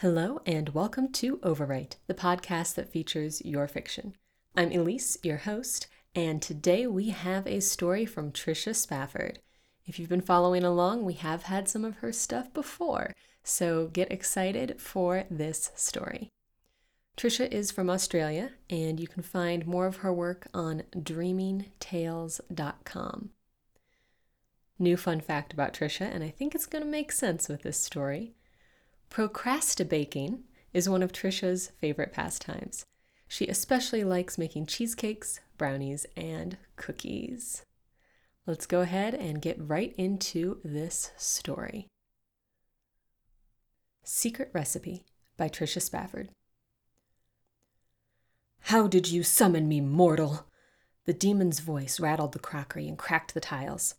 Hello, and welcome to Overwrite, the podcast that features your fiction. I'm Elise, your host, and today we have a story from Tricia Spafford. If you've been following along, we have had some of her stuff before, so get excited for this story. Tricia is from Australia, and you can find more of her work on dreamingtales.com. New fun fact about Tricia, and I think it's going to make sense with this story. Procrastinating is one of Tricia's favorite pastimes. She especially likes making cheesecakes, brownies, and cookies. Let's go ahead and get right into this story. Secret Recipe by Tricia Spafford. How did you summon me, mortal? The demon's voice rattled the crockery and cracked the tiles,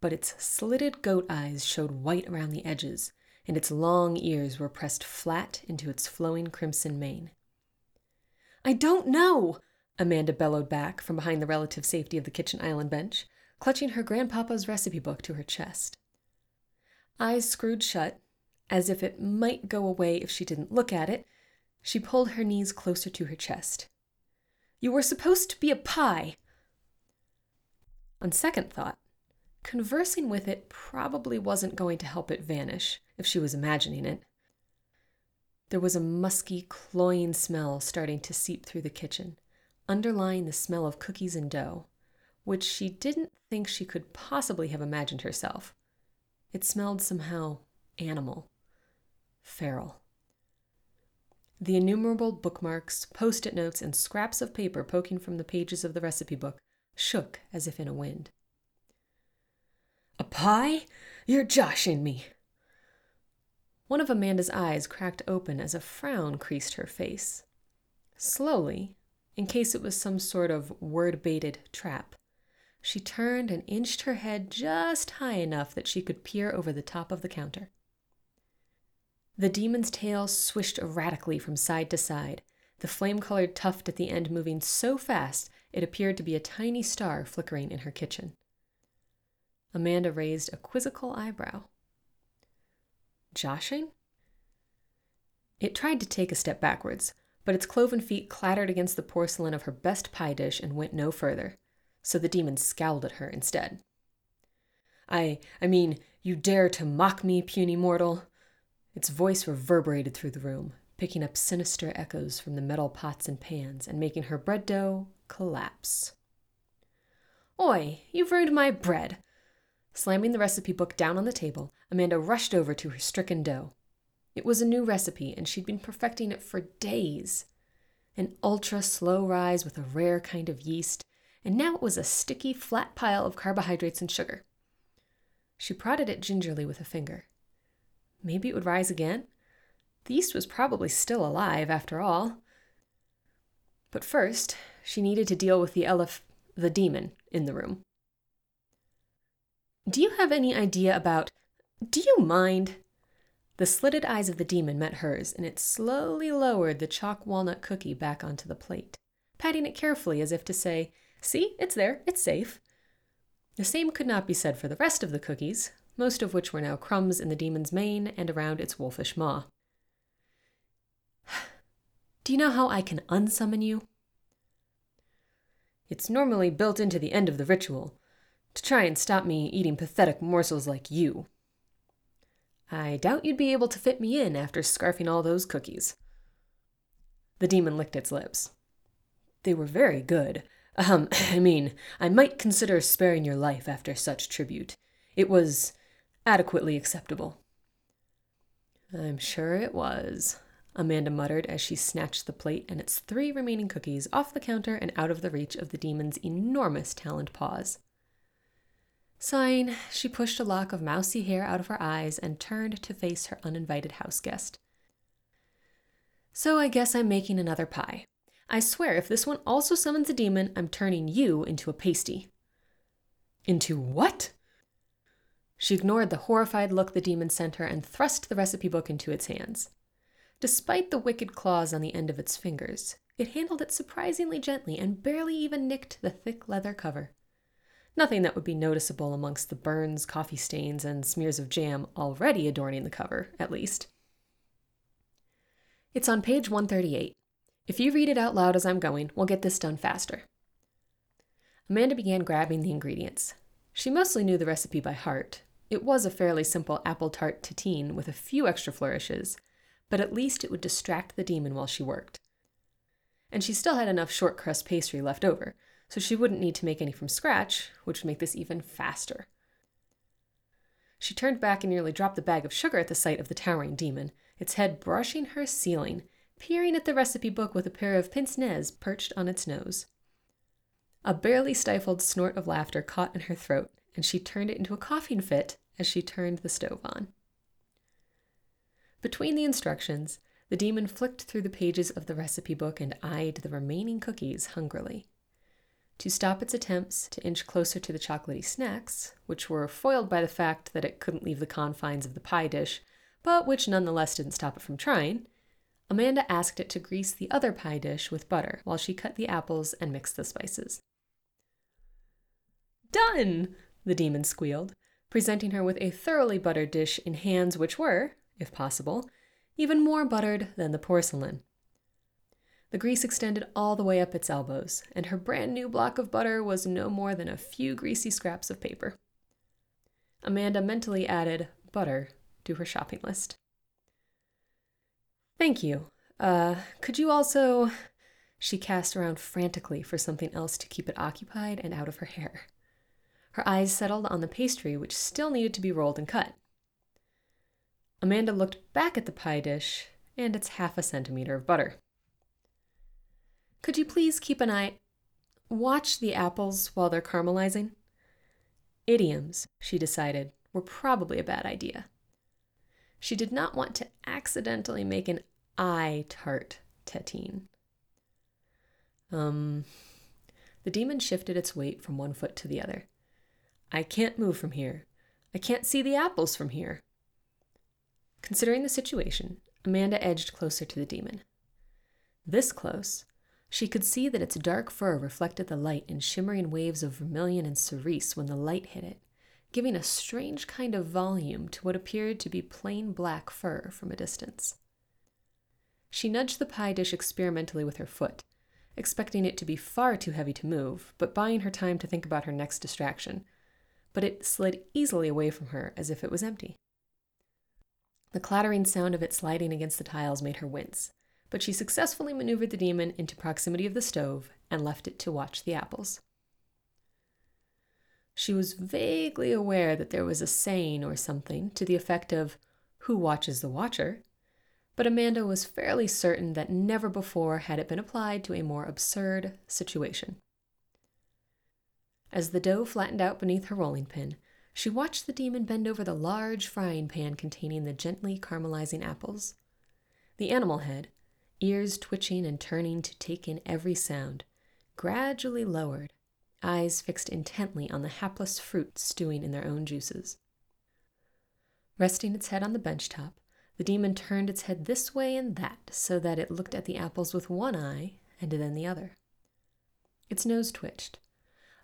but its slitted goat eyes showed white around the edges and its long ears were pressed flat into its flowing crimson mane. I don't know, Amanda bellowed back from behind the relative safety of the kitchen island bench, clutching her grandpapa's recipe book to her chest. Eyes screwed shut, as if it might go away if she didn't look at it, she pulled her knees closer to her chest. You were supposed to be a pie. On second thought, Conversing with it probably wasn't going to help it vanish, if she was imagining it. There was a musky, cloying smell starting to seep through the kitchen, underlying the smell of cookies and dough, which she didn't think she could possibly have imagined herself. It smelled somehow animal, feral. The innumerable bookmarks, post it notes, and scraps of paper poking from the pages of the recipe book shook as if in a wind. A pie? You're joshing me. One of Amanda's eyes cracked open as a frown creased her face. Slowly, in case it was some sort of word baited trap, she turned and inched her head just high enough that she could peer over the top of the counter. The demon's tail swished erratically from side to side, the flame colored tuft at the end moving so fast it appeared to be a tiny star flickering in her kitchen. Amanda raised a quizzical eyebrow. Joshing? It tried to take a step backwards, but its cloven feet clattered against the porcelain of her best pie dish and went no further, so the demon scowled at her instead. I I mean, you dare to mock me, puny mortal? Its voice reverberated through the room, picking up sinister echoes from the metal pots and pans and making her bread dough collapse. Oi, you've ruined my bread. Slamming the recipe book down on the table, Amanda rushed over to her stricken dough. It was a new recipe, and she'd been perfecting it for days. An ultra slow rise with a rare kind of yeast, and now it was a sticky, flat pile of carbohydrates and sugar. She prodded it gingerly with a finger. Maybe it would rise again? The yeast was probably still alive, after all. But first, she needed to deal with the elef- the demon in the room. Do you have any idea about. Do you mind? The slitted eyes of the demon met hers, and it slowly lowered the chalk walnut cookie back onto the plate, patting it carefully as if to say, See, it's there, it's safe. The same could not be said for the rest of the cookies, most of which were now crumbs in the demon's mane and around its wolfish maw. Do you know how I can unsummon you? It's normally built into the end of the ritual, to try and stop me eating pathetic morsels like you. I doubt you'd be able to fit me in after scarfing all those cookies. The demon licked its lips. They were very good. Um, I mean, I might consider sparing your life after such tribute. It was adequately acceptable. I'm sure it was, Amanda muttered as she snatched the plate and its three remaining cookies off the counter and out of the reach of the demon's enormous taloned paws. Sighing, she pushed a lock of mousy hair out of her eyes and turned to face her uninvited house guest. So I guess I'm making another pie. I swear, if this one also summons a demon, I'm turning you into a pasty. Into what? She ignored the horrified look the demon sent her and thrust the recipe book into its hands. Despite the wicked claws on the end of its fingers, it handled it surprisingly gently and barely even nicked the thick leather cover. Nothing that would be noticeable amongst the burns, coffee stains, and smears of jam already adorning the cover, at least. It's on page 138. If you read it out loud as I'm going, we'll get this done faster. Amanda began grabbing the ingredients. She mostly knew the recipe by heart. It was a fairly simple apple tart tatine with a few extra flourishes, but at least it would distract the demon while she worked. And she still had enough short crust pastry left over, so she wouldn't need to make any from scratch, which would make this even faster. She turned back and nearly dropped the bag of sugar at the sight of the towering demon, its head brushing her ceiling, peering at the recipe book with a pair of pince nez perched on its nose. A barely stifled snort of laughter caught in her throat, and she turned it into a coughing fit as she turned the stove on. Between the instructions, the demon flicked through the pages of the recipe book and eyed the remaining cookies hungrily. To stop its attempts to inch closer to the chocolaty snacks, which were foiled by the fact that it couldn't leave the confines of the pie dish, but which nonetheless didn't stop it from trying, Amanda asked it to grease the other pie dish with butter while she cut the apples and mixed the spices. Done! the demon squealed, presenting her with a thoroughly buttered dish in hands which were, if possible, even more buttered than the porcelain. The grease extended all the way up its elbows, and her brand new block of butter was no more than a few greasy scraps of paper. Amanda mentally added butter to her shopping list. Thank you. Uh, could you also. She cast around frantically for something else to keep it occupied and out of her hair. Her eyes settled on the pastry, which still needed to be rolled and cut. Amanda looked back at the pie dish and its half a centimeter of butter. Could you please keep an eye? Watch the apples while they're caramelizing? Idioms, she decided, were probably a bad idea. She did not want to accidentally make an eye tart tatine. Um, the demon shifted its weight from one foot to the other. I can't move from here. I can't see the apples from here. Considering the situation, Amanda edged closer to the demon. This close, she could see that its dark fur reflected the light in shimmering waves of vermilion and cerise when the light hit it, giving a strange kind of volume to what appeared to be plain black fur from a distance. She nudged the pie dish experimentally with her foot, expecting it to be far too heavy to move, but buying her time to think about her next distraction. But it slid easily away from her as if it was empty. The clattering sound of it sliding against the tiles made her wince, but she successfully maneuvered the demon into proximity of the stove and left it to watch the apples. She was vaguely aware that there was a saying or something to the effect of, Who watches the watcher? But Amanda was fairly certain that never before had it been applied to a more absurd situation. As the dough flattened out beneath her rolling pin, she watched the demon bend over the large frying pan containing the gently caramelizing apples. The animal head, ears twitching and turning to take in every sound, gradually lowered, eyes fixed intently on the hapless fruit stewing in their own juices. Resting its head on the bench top, the demon turned its head this way and that so that it looked at the apples with one eye and then the other. Its nose twitched,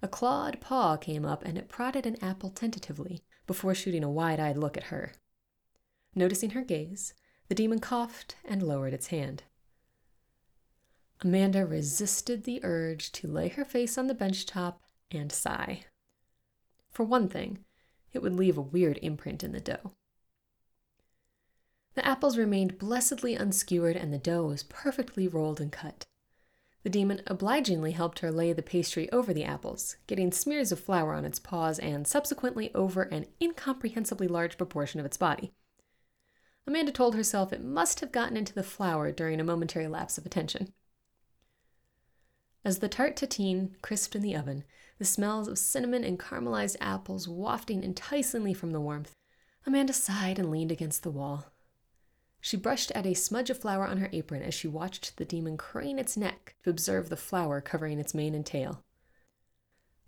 a clawed paw came up and it prodded an apple tentatively before shooting a wide eyed look at her. Noticing her gaze, the demon coughed and lowered its hand. Amanda resisted the urge to lay her face on the bench top and sigh. For one thing, it would leave a weird imprint in the dough. The apples remained blessedly unskewered and the dough was perfectly rolled and cut. The demon obligingly helped her lay the pastry over the apples, getting smears of flour on its paws and subsequently over an incomprehensibly large proportion of its body. Amanda told herself it must have gotten into the flour during a momentary lapse of attention. As the tart tatine crisped in the oven, the smells of cinnamon and caramelized apples wafting enticingly from the warmth, Amanda sighed and leaned against the wall. She brushed at a smudge of flour on her apron as she watched the demon crane its neck to observe the flour covering its mane and tail.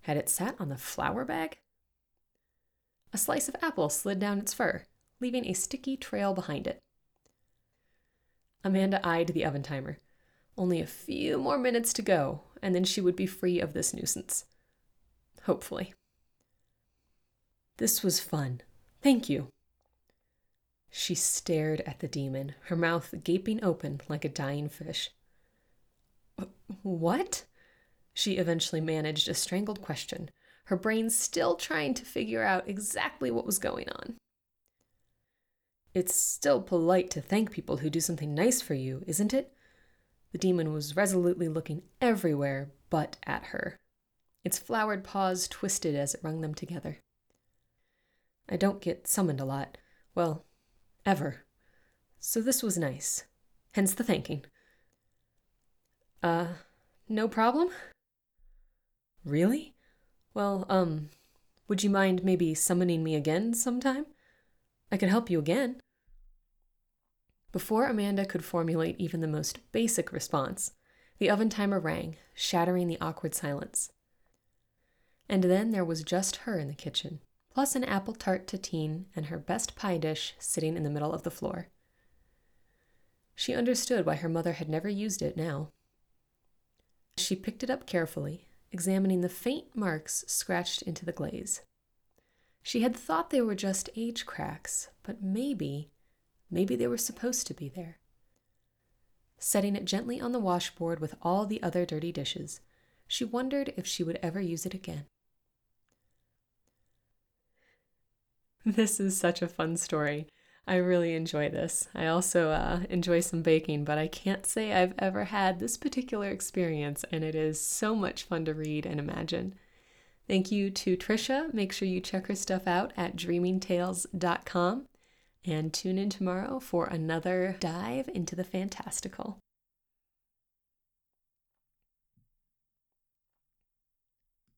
Had it sat on the flour bag? A slice of apple slid down its fur, leaving a sticky trail behind it. Amanda eyed the oven timer. Only a few more minutes to go, and then she would be free of this nuisance. Hopefully. This was fun. Thank you. She stared at the demon, her mouth gaping open like a dying fish. What? She eventually managed a strangled question, her brain still trying to figure out exactly what was going on. It's still polite to thank people who do something nice for you, isn't it? The demon was resolutely looking everywhere but at her. Its floured paws twisted as it wrung them together. I don't get summoned a lot. Well, ever. So this was nice. Hence the thanking. Uh, no problem? Really? Well, um, would you mind maybe summoning me again sometime? I could help you again. Before Amanda could formulate even the most basic response, the oven timer rang, shattering the awkward silence. And then there was just her in the kitchen, plus an apple tart tatine and her best pie dish sitting in the middle of the floor. She understood why her mother had never used it now. She picked it up carefully, examining the faint marks scratched into the glaze. She had thought they were just age cracks, but maybe, maybe they were supposed to be there. Setting it gently on the washboard with all the other dirty dishes, she wondered if she would ever use it again. This is such a fun story. I really enjoy this. I also uh, enjoy some baking, but I can't say I've ever had this particular experience, and it is so much fun to read and imagine. Thank you to Tricia. Make sure you check her stuff out at dreamingtales.com and tune in tomorrow for another dive into the fantastical.